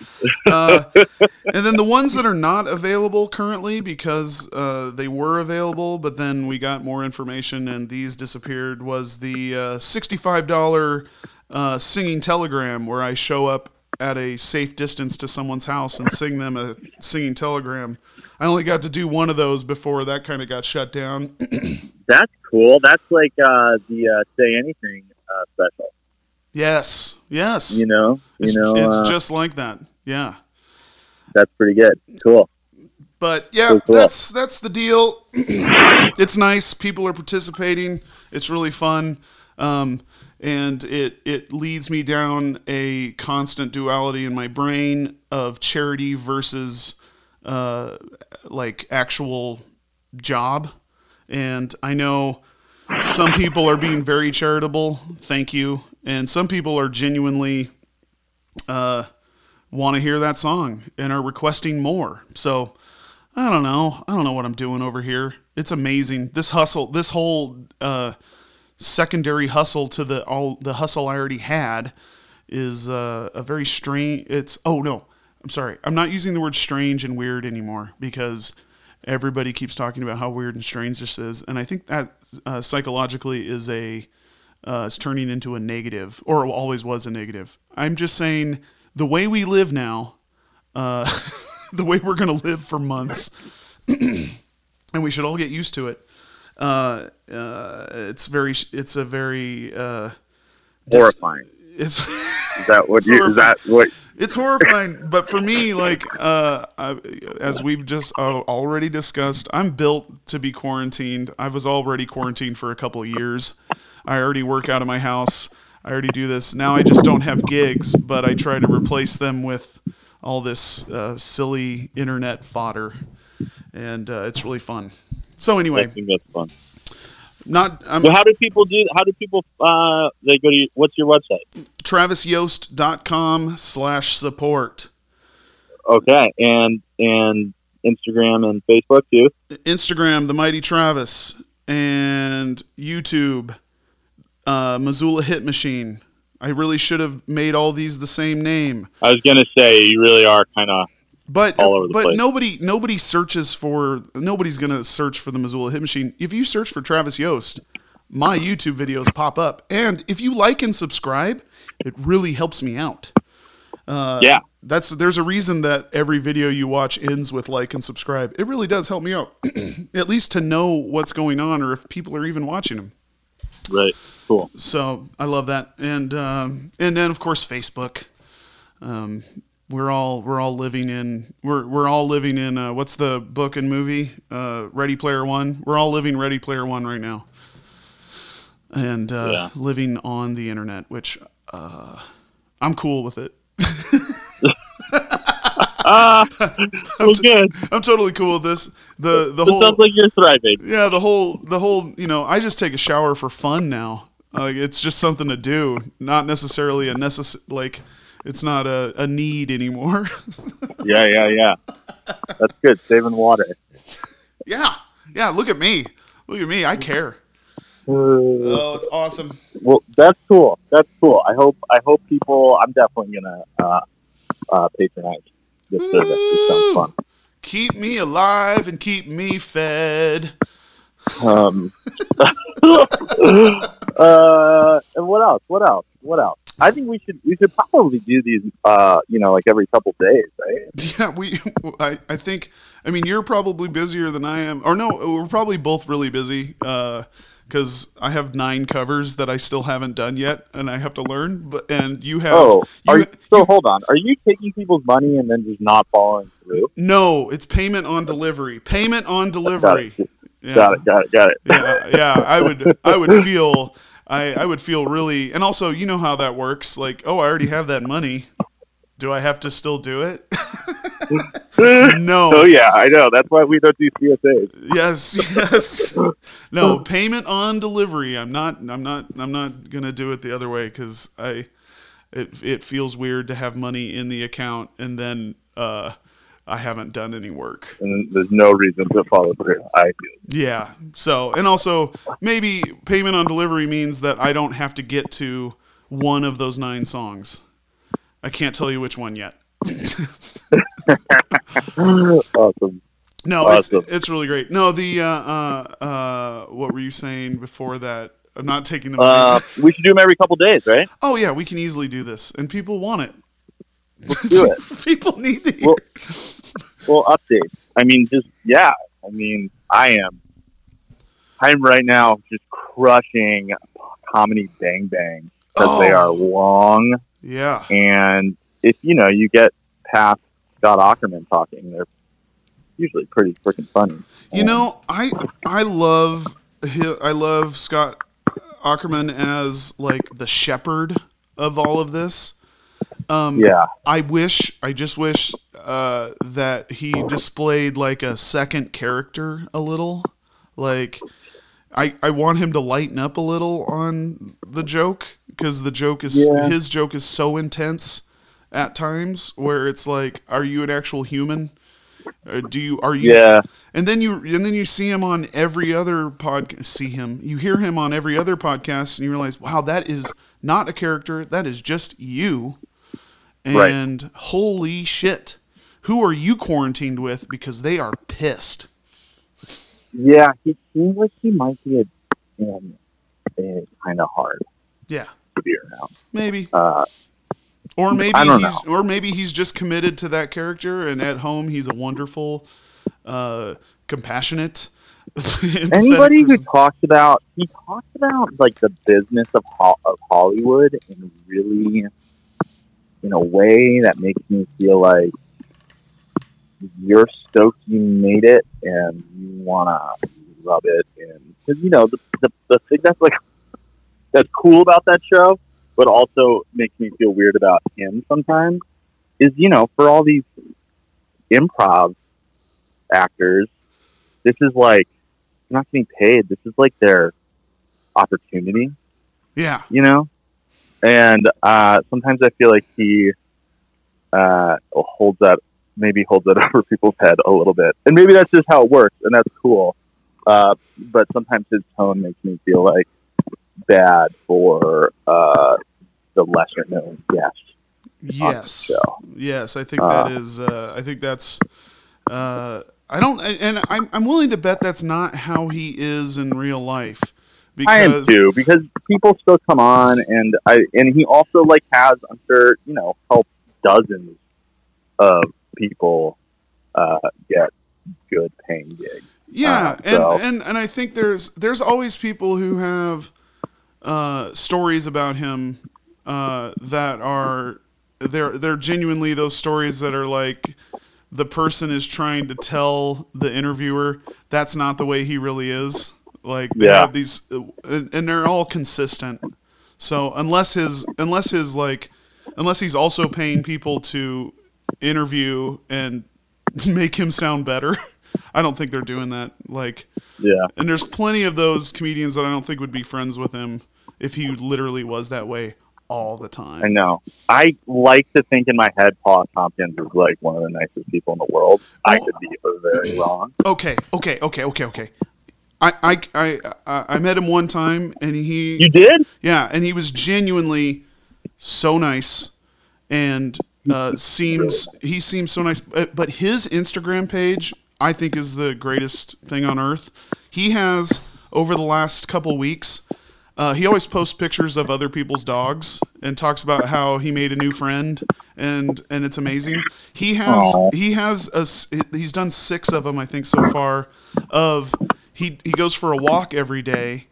Uh, and then the ones that are not available currently because uh, they were available, but then we got more information and these disappeared. Was the uh, sixty-five dollar uh, singing telegram where I show up at a safe distance to someone's house and sing them a singing telegram. I only got to do one of those before that kind of got shut down. (clears throat) That's cool. That's like uh, the uh, Say Anything uh, special. yes, yes. You know, you it's, know, it's uh, just like that. Yeah. that's pretty good. Cool. But yeah, Cool, cool. that's that's the deal. (clears throat) it's nice. People are participating. It's really fun, um, and it it leads me down a constant duality in my brain of charity versus uh, like actual job. And I know some people are being very charitable. Thank you. And some people are genuinely uh, want to hear that song and are requesting more. So I don't know. I don't know what I'm doing over here. It's amazing. This hustle, this whole uh, secondary hustle to the all the hustle I already had is uh, a very strange. It's oh no, I'm sorry. I'm not using the word strange and weird anymore because everybody keeps talking about how weird and strange this is, and I think that uh, psychologically is a uh, is turning into a negative or always was a negative. I'm just saying the way we live now, uh, (laughs) the way we're going to live for months, (clears throat) and we should all get used to it. Uh, uh, it's very, it's a very, uh, dis- Horrifying. it's, (laughs) Is that what you? Is that what? it's horrifying. But for me, like, uh, I, as we've just uh, already discussed, I'm built to be quarantined. I was already quarantined for a couple of years. I already work out of my house. I already do this. Now I just don't have gigs, but I try to replace them with all this uh, silly internet fodder, and uh, it's really fun. So I anyway, think that's fun. not I'm Well, how do people do? How do people? Uh, they go to. What's your website? travisyost.com slash support. Okay, and and Instagram and Facebook too. Instagram, the Mighty Travis, and YouTube, uh, Missoula Hit Machine. I really should have made all these the same name, I was gonna say you really are kind of but All over the but place. nobody nobody searches for nobody's gonna search for the Missoula Hit Machine. If you search for Travis Yost, my YouTube videos pop up, and if you like and subscribe, it really helps me out. Uh, yeah. That's there's a reason that every video you watch ends with like and subscribe. It really does help me out, (clears throat) at least to know what's going on or if people are even watching them. Right. Cool. So I love that, and um, and then of course Facebook. Um, we're all we're all living in we're we're all living in uh, what's the book and movie uh, Ready Player One. We're all living Ready Player One right now, and uh, Yeah. living on the internet, which uh, I'm cool with it. Ah, well, good. I'm totally cool with this. The the It whole sounds like you're thriving. yeah the whole the whole you know I just take a shower for fun now. Like it's just something to do, not necessarily a necess like it's not a, a need anymore. (laughs) Yeah, yeah, yeah. That's good. Saving water. yeah, yeah. Look at me, look at me. I care. Uh, Oh, it's awesome. well, that's cool. That's cool. I hope. I hope people. I'm definitely gonna uh, uh, patronize this service. It sounds fun. Keep me alive and keep me fed. Um, (laughs) (laughs) uh, and what else? What else? What else? I think we should we should probably do these. Uh, you know, like every couple days, right? (laughs) Yeah, we. I, I think. I mean, you're probably busier than I am. Or no, we're probably both really busy. Because I have nine covers that I still haven't done yet, and I have to learn. But and you have. Oh, you, are you, so hold on. Are you taking people's money and then just not following through? no, it's payment on delivery. Payment on delivery. Yeah. Got it. Got it. Got it. yeah, yeah. I would, I would feel, I, I would feel really, and also, you know how that works. Like, oh, I already have that money. Do I have to still do it? (laughs) no. Oh yeah, I know. That's why we don't do CSAs. Yes, yes. No, payment on delivery. I'm not. I'm not. I'm not gonna do it the other way because I. It it feels weird to have money in the account and then uh, I haven't done any work. and there's no reason to follow through. I. Yeah. So, and also maybe payment on delivery means that I don't have to get to one of those nine songs. I can't tell you which one yet. (laughs) awesome. No, Awesome. it's it's really great. No, the uh, uh, uh, what were you saying before that? I'm not taking the. Uh, we should do them every couple days, right? oh yeah, we can easily do this, and people want it. Let's do (laughs) it. people need to hear. Well- Well, update. I mean, just yeah. I mean, I am. I'm right now just crushing comedy Bang Bang because they are Oh. long, yeah, and if you know you get past Scott Aukerman talking, they're usually pretty freaking funny. you know, I I love I love Scott Aukerman as like the shepherd of all of this. Um, Yeah, I wish, I just wish uh, that he displayed like a second character a little. Like, I I want him to lighten up a little on the joke because the joke is Yeah. his joke is so intense at times where it's like, are you an actual human? Or do you are you? yeah, And then you and then you see him on every other podcast. See him, you hear him on every other podcast, and you realize, wow, that is not a character. That is just you. Right. And holy shit, who are you quarantined with? Because they are pissed. yeah. He seems like he might be a, a kind of hard Yeah, to be around. maybe. Uh, Or maybe I don't he's or maybe he's just committed to that character, and at home he's a wonderful, uh, compassionate. (laughs) anybody who talks about he talks about like the business of ho- of Hollywood and really in a way that makes me feel like you're stoked you made it and you want to rub it in because you know the, the the thing that's like (laughs) that's cool about that show but also makes me feel weird about him sometimes is you know for all these improv actors this is like they're not getting paid. This is like their opportunity, yeah, you know? And uh, sometimes I feel like he uh, holds that, maybe holds that (laughs) over people's head a little bit. And maybe that's just how it works, and that's cool. Uh, but sometimes his tone makes me feel like bad for uh, the lesser known guests. yes, yes. I think Uh, that is. Uh, I think that's. Uh, I don't, and I'm I'm willing to bet that's not how he is in real life. Because I am too, because people still come on, and I and he also like has, I'm sure, you know, helped dozens of people uh, get good paying gigs. Yeah, Uh, and, and and I think there's there's always people who have uh, stories about him uh, that are they're they're genuinely those stories that are like the person is trying to tell the interviewer that's not the way he really is. Like they Yeah. have these, and, and they're all consistent. So unless his unless his like unless he's also paying people to interview and (laughs) make him sound better. (laughs) I don't think they're doing that. Like, Yeah, and there's plenty of those comedians that I don't think would be friends with him if he literally was that way all the time. I know. I like to think in my head, Paul Tompkins is like one of the nicest people in the world. I could be very wrong. (laughs) Okay, okay, okay, okay, okay. I, I, I, I met him one time, and he, You did? yeah, and he was genuinely so nice, and uh, seems he seems so nice. But, but his Instagram page, I think, is the greatest thing on earth. He has over the last couple weeks. Uh, he always posts pictures of other people's dogs and talks about how he made a new friend and and it's amazing. He has Aw. he has a he's done six of them I think so far. Of he he goes for a walk every day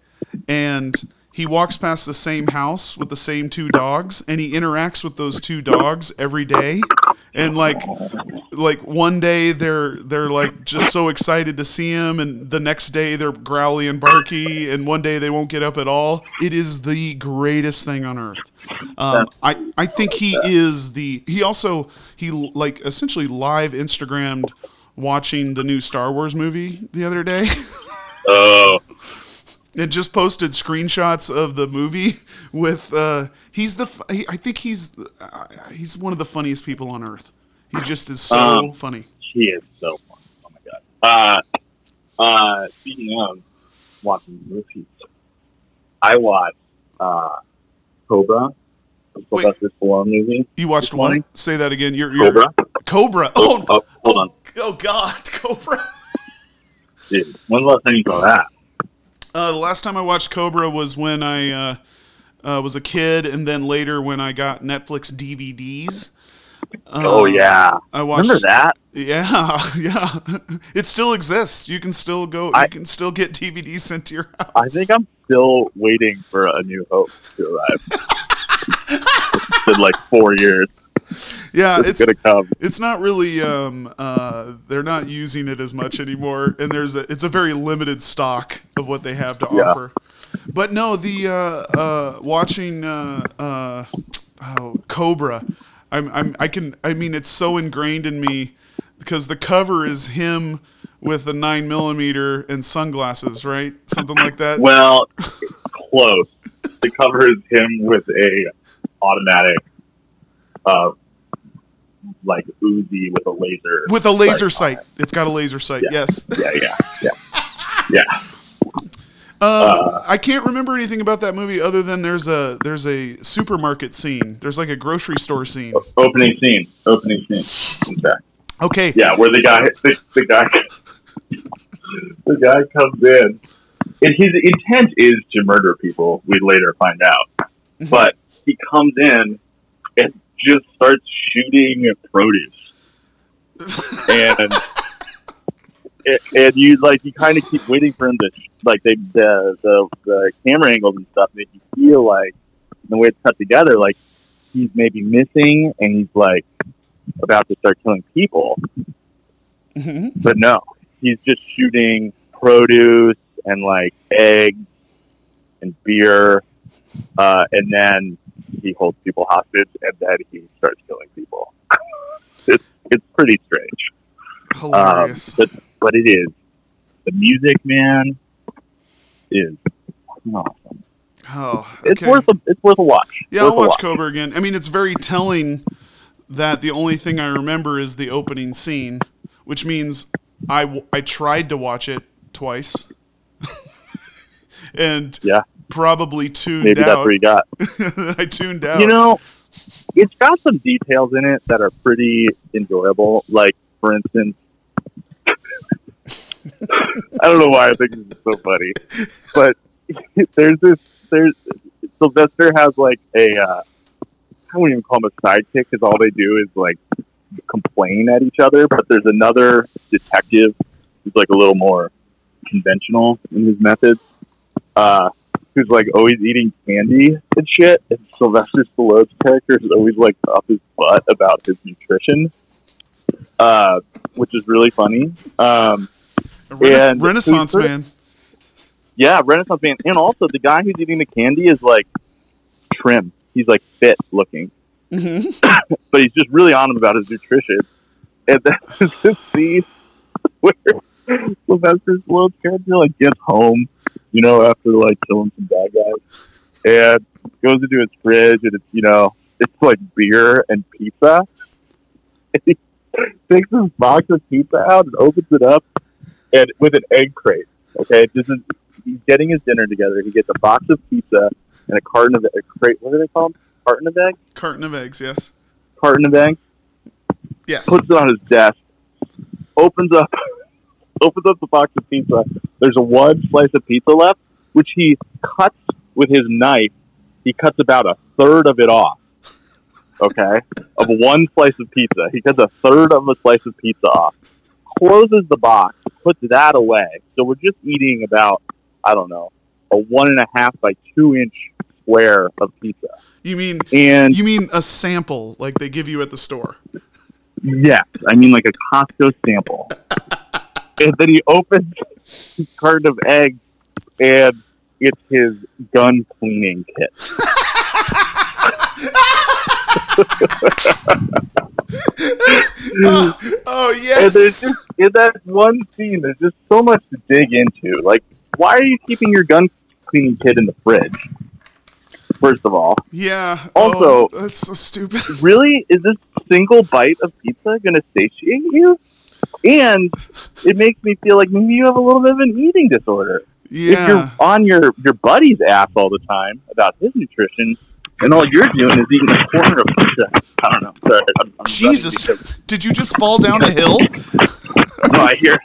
and he walks past the same house with the same two dogs and he interacts with those two dogs every day. And like like one day they're they're like just so excited to see him and the next day they're growly and barky and one day they won't get up at all. It is the greatest thing on earth. Um, I, I think he is the he also he like essentially live instagrammed watching the new star wars movie the other day (laughs) Oh, and just posted screenshots of the movie (laughs) with uh he's the he, i think he's uh, he's one of the funniest people on earth he just is so Um, funny He is so funny. Oh my god. Uh, uh, speaking of watching movies, I watched uh, Cobra Stallone movie. You watched one? Say that again. You're, you're Cobra. Cobra. Oh, Oh, oh, hold on, oh God, (laughs) Cobra. Dude. When's the last time you saw that? Uh, the last time I watched Cobra was when I uh, uh, was a kid, and then later when I got Netflix DVDs. oh Uh, yeah, I watched. remember that? Yeah, (laughs) yeah. It still exists. You can still go. I- you can still get DVDs sent to your house. I think I'm still waiting for A New Hope to arrive. (laughs) it's been like four years. (laughs) Yeah, It's, it's gonna come. it's not really. Um, uh, they're not using it as much anymore, and there's a. It's a very limited stock of what they have to Yeah. offer. But no, the uh, uh, watching uh, uh, oh, Cobra. I'm, I'm I can I mean it's so ingrained in me because the cover is him with a nine millimeter and sunglasses, right? Something like that. Well, close. The cover is him with a automatic, uh, like Uzi with a laser. with a laser sight sight. It's got a laser sight. Yeah. Yes. Yeah, yeah, yeah, (laughs) yeah. Um, I can't remember anything about that movie other than there's a there's a supermarket scene. There's like a grocery store scene. Opening scene. Opening scene. Okay. Okay. Yeah, where the guy, the, the guy, (laughs) the guy comes in, and his intent is to murder people. We later find out, but he comes in and just starts shooting produce, and (laughs) and- you like you kind of keep waiting for him to like they, the the the camera angles and stuff make you feel like the way it's cut together, like he's maybe missing, and he's like about to start killing people Mhm. but no, he's just shooting produce and like eggs and beer, uh, and then he holds people hostage, and then he starts killing people. (laughs) it's it's pretty strange, um, Hilarious. but but it is the music, man, is awesome. oh, It's worth a it's worth a watch. yeah, I'll a watch Cobra again. I mean, it's very telling that the only thing I remember is the opening scene, which means I I tried to watch it twice, (laughs) and Yeah, probably tuned maybe that's what you got. (laughs) I tuned out. You know, it's got some details in it that are pretty enjoyable. Like, for instance, (laughs) I don't know why I think this is so funny, but (laughs) there's this. There's Sylvester has like a. Uh, I wouldn't even call him a sidekick because all they do is like complain at each other. But there's another detective who's like a little more conventional in his methods. Uh, who's like always eating candy and shit, and Sylvester Stallone's character is always like up his butt about his nutrition, uh, which is really funny. Um, A Rena- and Renaissance man. yeah, Renaissance man, and also the guy who's eating the candy is like trim. He's like fit looking, hmm (coughs) but he's just really on him about his nutrition. And then there's this scene where Sylvester Stallone's character like gets home, you know, after like killing some bad guys, and goes into his fridge, and it's you know, it's like beer and pizza. And (laughs) he takes his box of pizza out and opens it up, and with an egg crate. Okay, this is he's getting his dinner together. He gets a box of pizza and a carton of a crate. What do they call them? Carton of eggs. Carton of eggs. Yes. Carton of eggs Yes. puts it on his desk, opens up opens up the box of pizza. There's a one slice of pizza left, which he cuts with his knife. He cuts about a third of it off. Okay? Of one slice of pizza. He cuts a third of a slice of pizza off. Closes the box, puts that away. So we're just eating about, I don't know, a one and a half by two inch square of pizza. You mean And you mean a sample like they give you at the store? Yes, I mean like a Costco sample. And then he opens his carton of eggs, and it's his gun cleaning kit. (laughs) oh, oh, And there's just in that one scene, there's just so much to dig into. Like, why are you keeping your gun cleaning kit in the fridge? First of all, Yeah. Also- oh, that's so stupid. really, is this single bite of pizza going to satiate you? And it makes me feel like maybe you have a little bit of an eating disorder. if you're on your your buddy's ass all the time about his nutrition, and all you're doing is eating a corner of pizza. I don't know. Sorry, I'm, I'm Jesus, did you just fall down a hill? No, I hear.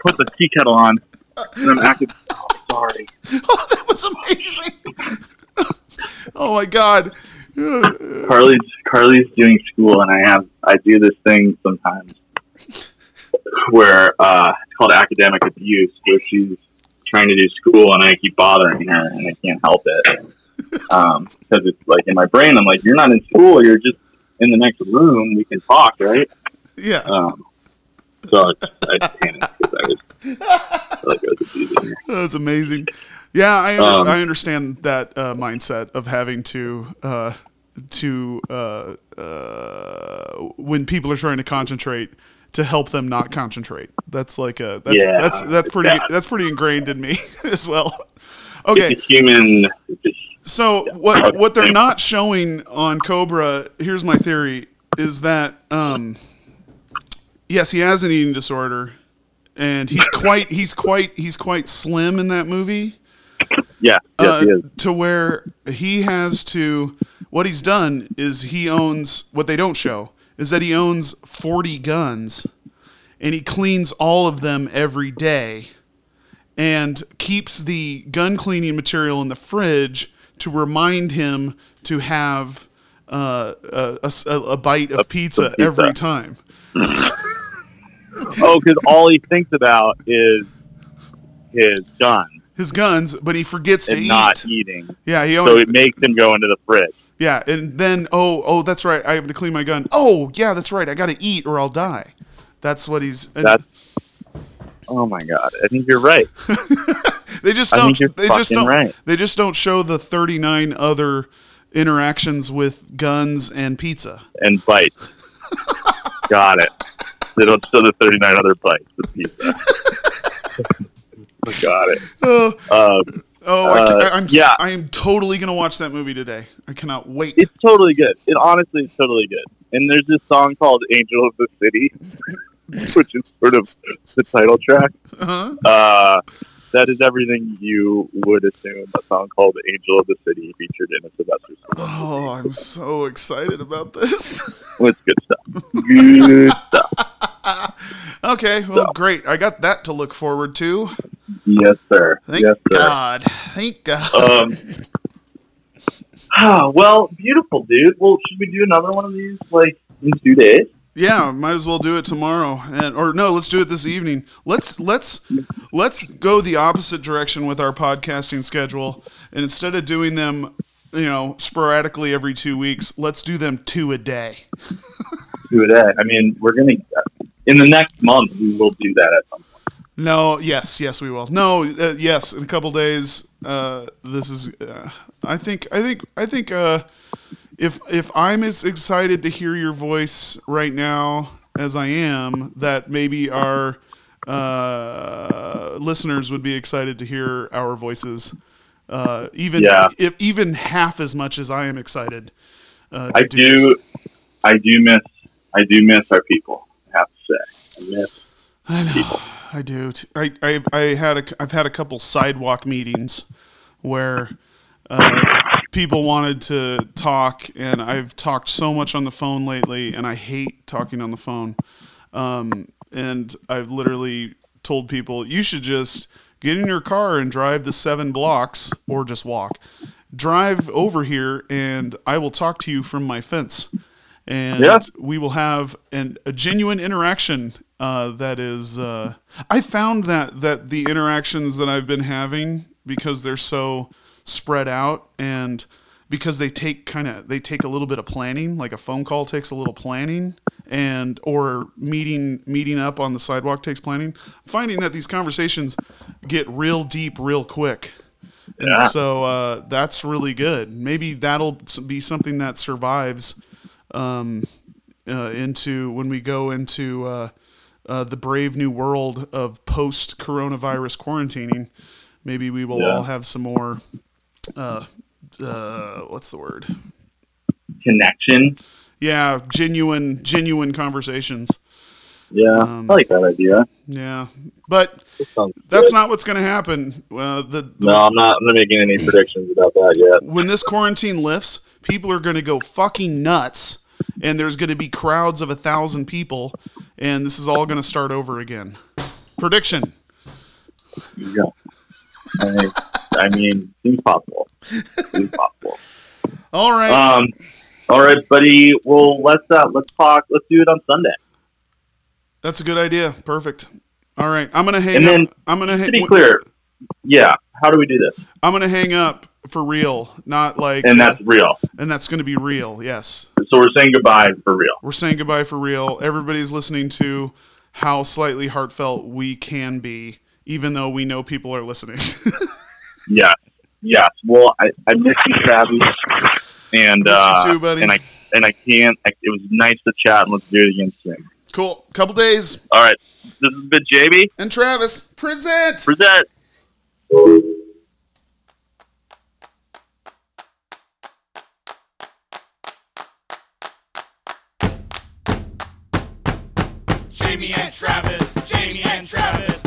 Put the tea kettle on, and I'm acting. Oh, sorry. (laughs) Oh, that was amazing. oh my god. Carly's Carly's doing school, and I have I do this thing sometimes where uh, it's called academic abuse, where she's trying to do school, and I keep bothering her, and I can't help it (laughs) because it's like in my brain, I'm like, you're not in school, you're just in the next room. We can talk, right? Yeah. Um, so I, I panicked because I was I like I was abusing. (laughs) That's amazing. Yeah, I Um, I understand that uh, mindset of having to uh, to uh, uh, when people are trying to concentrate to help them not concentrate. That's like a that's Yeah, that's that's pretty yeah. that's pretty ingrained in me (laughs) as well. Okay, human. So what what they're not showing on Cobra, here's my theory, is that um, yes, he has an eating disorder, and he's (laughs) quite he's quite he's quite slim in that movie yeah, yes, uh, he is. to where he has to what he's done is he owns what they don't show is that he owns 40 guns and he cleans all of them every day and keeps the gun cleaning material in the fridge to remind him to have uh, a, a a- bite of pizza, pizza. every time. (laughs) Oh, because all he thinks about is his gun His guns, but he forgets to and eat. not eating. yeah, he So it makes him go into the fridge. Yeah, and then oh oh that's right, I have to clean my gun. Oh yeah, that's right, I got to eat or I'll die. That's what he's. And That's. Oh my god! I think you're right. (laughs) they just don't. think you're They just don't. right. They just don't show the thirty nine other interactions with guns and pizza. And bites. (laughs) Got it. They don't show the 39 other bites with pizza. (laughs) Got it. Oh, Um, oh I, Uh, am yeah. I am totally gonna watch that movie today. I cannot wait. it's totally good. It honestly is totally good. And there's this song called "Angel of the City," (laughs) which is sort of the title track. Uh-huh. Uh, that is everything you would assume a song called "Angel of the City" featured in a Sylvester. Oh, I'm so excited about this. (laughs) It's good stuff. Good (laughs) stuff. okay, well, great. I got that to look forward to. Yes, sir. Thank yes, sir. God. Thank God. Um, (laughs) ah, well, beautiful, dude. Well, should we do another one of these like in two days? Yeah, might as well do it tomorrow, and or no, let's do it this evening. Let's let's let's go the opposite direction with our podcasting schedule, and instead of doing them, you know, sporadically every two weeks, let's do them two a day. (laughs) Do that. I mean, we're gonna in the next month we will do that at some point. No, yes, yes, we will. No, uh, yes, in a couple days. Uh, this is. Uh, I think. I think. I think. Uh, if if I'm as excited to hear your voice right now as I am, that maybe our uh, listeners would be excited to hear our voices. Uh, even Yeah. if even half as much as I am excited. Uh, I this. do, I do miss, I do miss our people. I have to say, I miss. I know. I do. I, I, I had a, I've had a couple sidewalk meetings where uh, people wanted to talk, and I've talked so much on the phone lately, and I hate talking on the phone. Um, and I've literally told people you should just get in your car and drive the seven blocks, or just walk. Drive over here, and I will talk to you from my fence and Yeah. we will have an, a genuine interaction uh, that is uh, i found that that the interactions that i've been having because they're so spread out and because they take kind of they take a little bit of planning like a phone call takes a little planning and or meeting meeting up on the sidewalk takes planning finding that these conversations get real deep real quick and Yeah. so uh, that's really good maybe that'll be something that survives um, uh, into when we go into uh, uh, the brave new world of post coronavirus quarantining. Maybe we will Yeah. all have some more. Uh, uh, what's the word? Connection. Yeah, genuine, genuine conversations. Yeah, Um, I like that idea. Yeah, but that's good. not what's going to happen. Uh, the, the No, I'm not. I'm not making any predictions about that yet. when this quarantine lifts, people are going to go fucking nuts, and there's going to be crowds of a thousand people, and this is all going to start over again. Prediction. Yeah. I, mean, seems possible. Seems possible. All right. Um. All right, buddy. Well, let's uh, let's talk. Let's do it on Sunday. That's a good idea. Perfect. All right. I'm gonna hang And up. I'm gonna To hang. be clear, yeah. How do we do this? I'm gonna hang up for real, not like. And that's real. and that's gonna be real. Yes. So we're saying goodbye for real. We're saying goodbye for real. Everybody's listening to how slightly heartfelt we can be, even though we know people are listening. (laughs) Yeah. Yes. Well, I, I miss you, Travis. And Miss you uh, too, buddy. and I and I can't. I, it was nice to chat, and let's do it again soon. cool. Couple days. All right. This has been JB. And Travis, present. Present. Jamie and Travis, Jamie and Travis.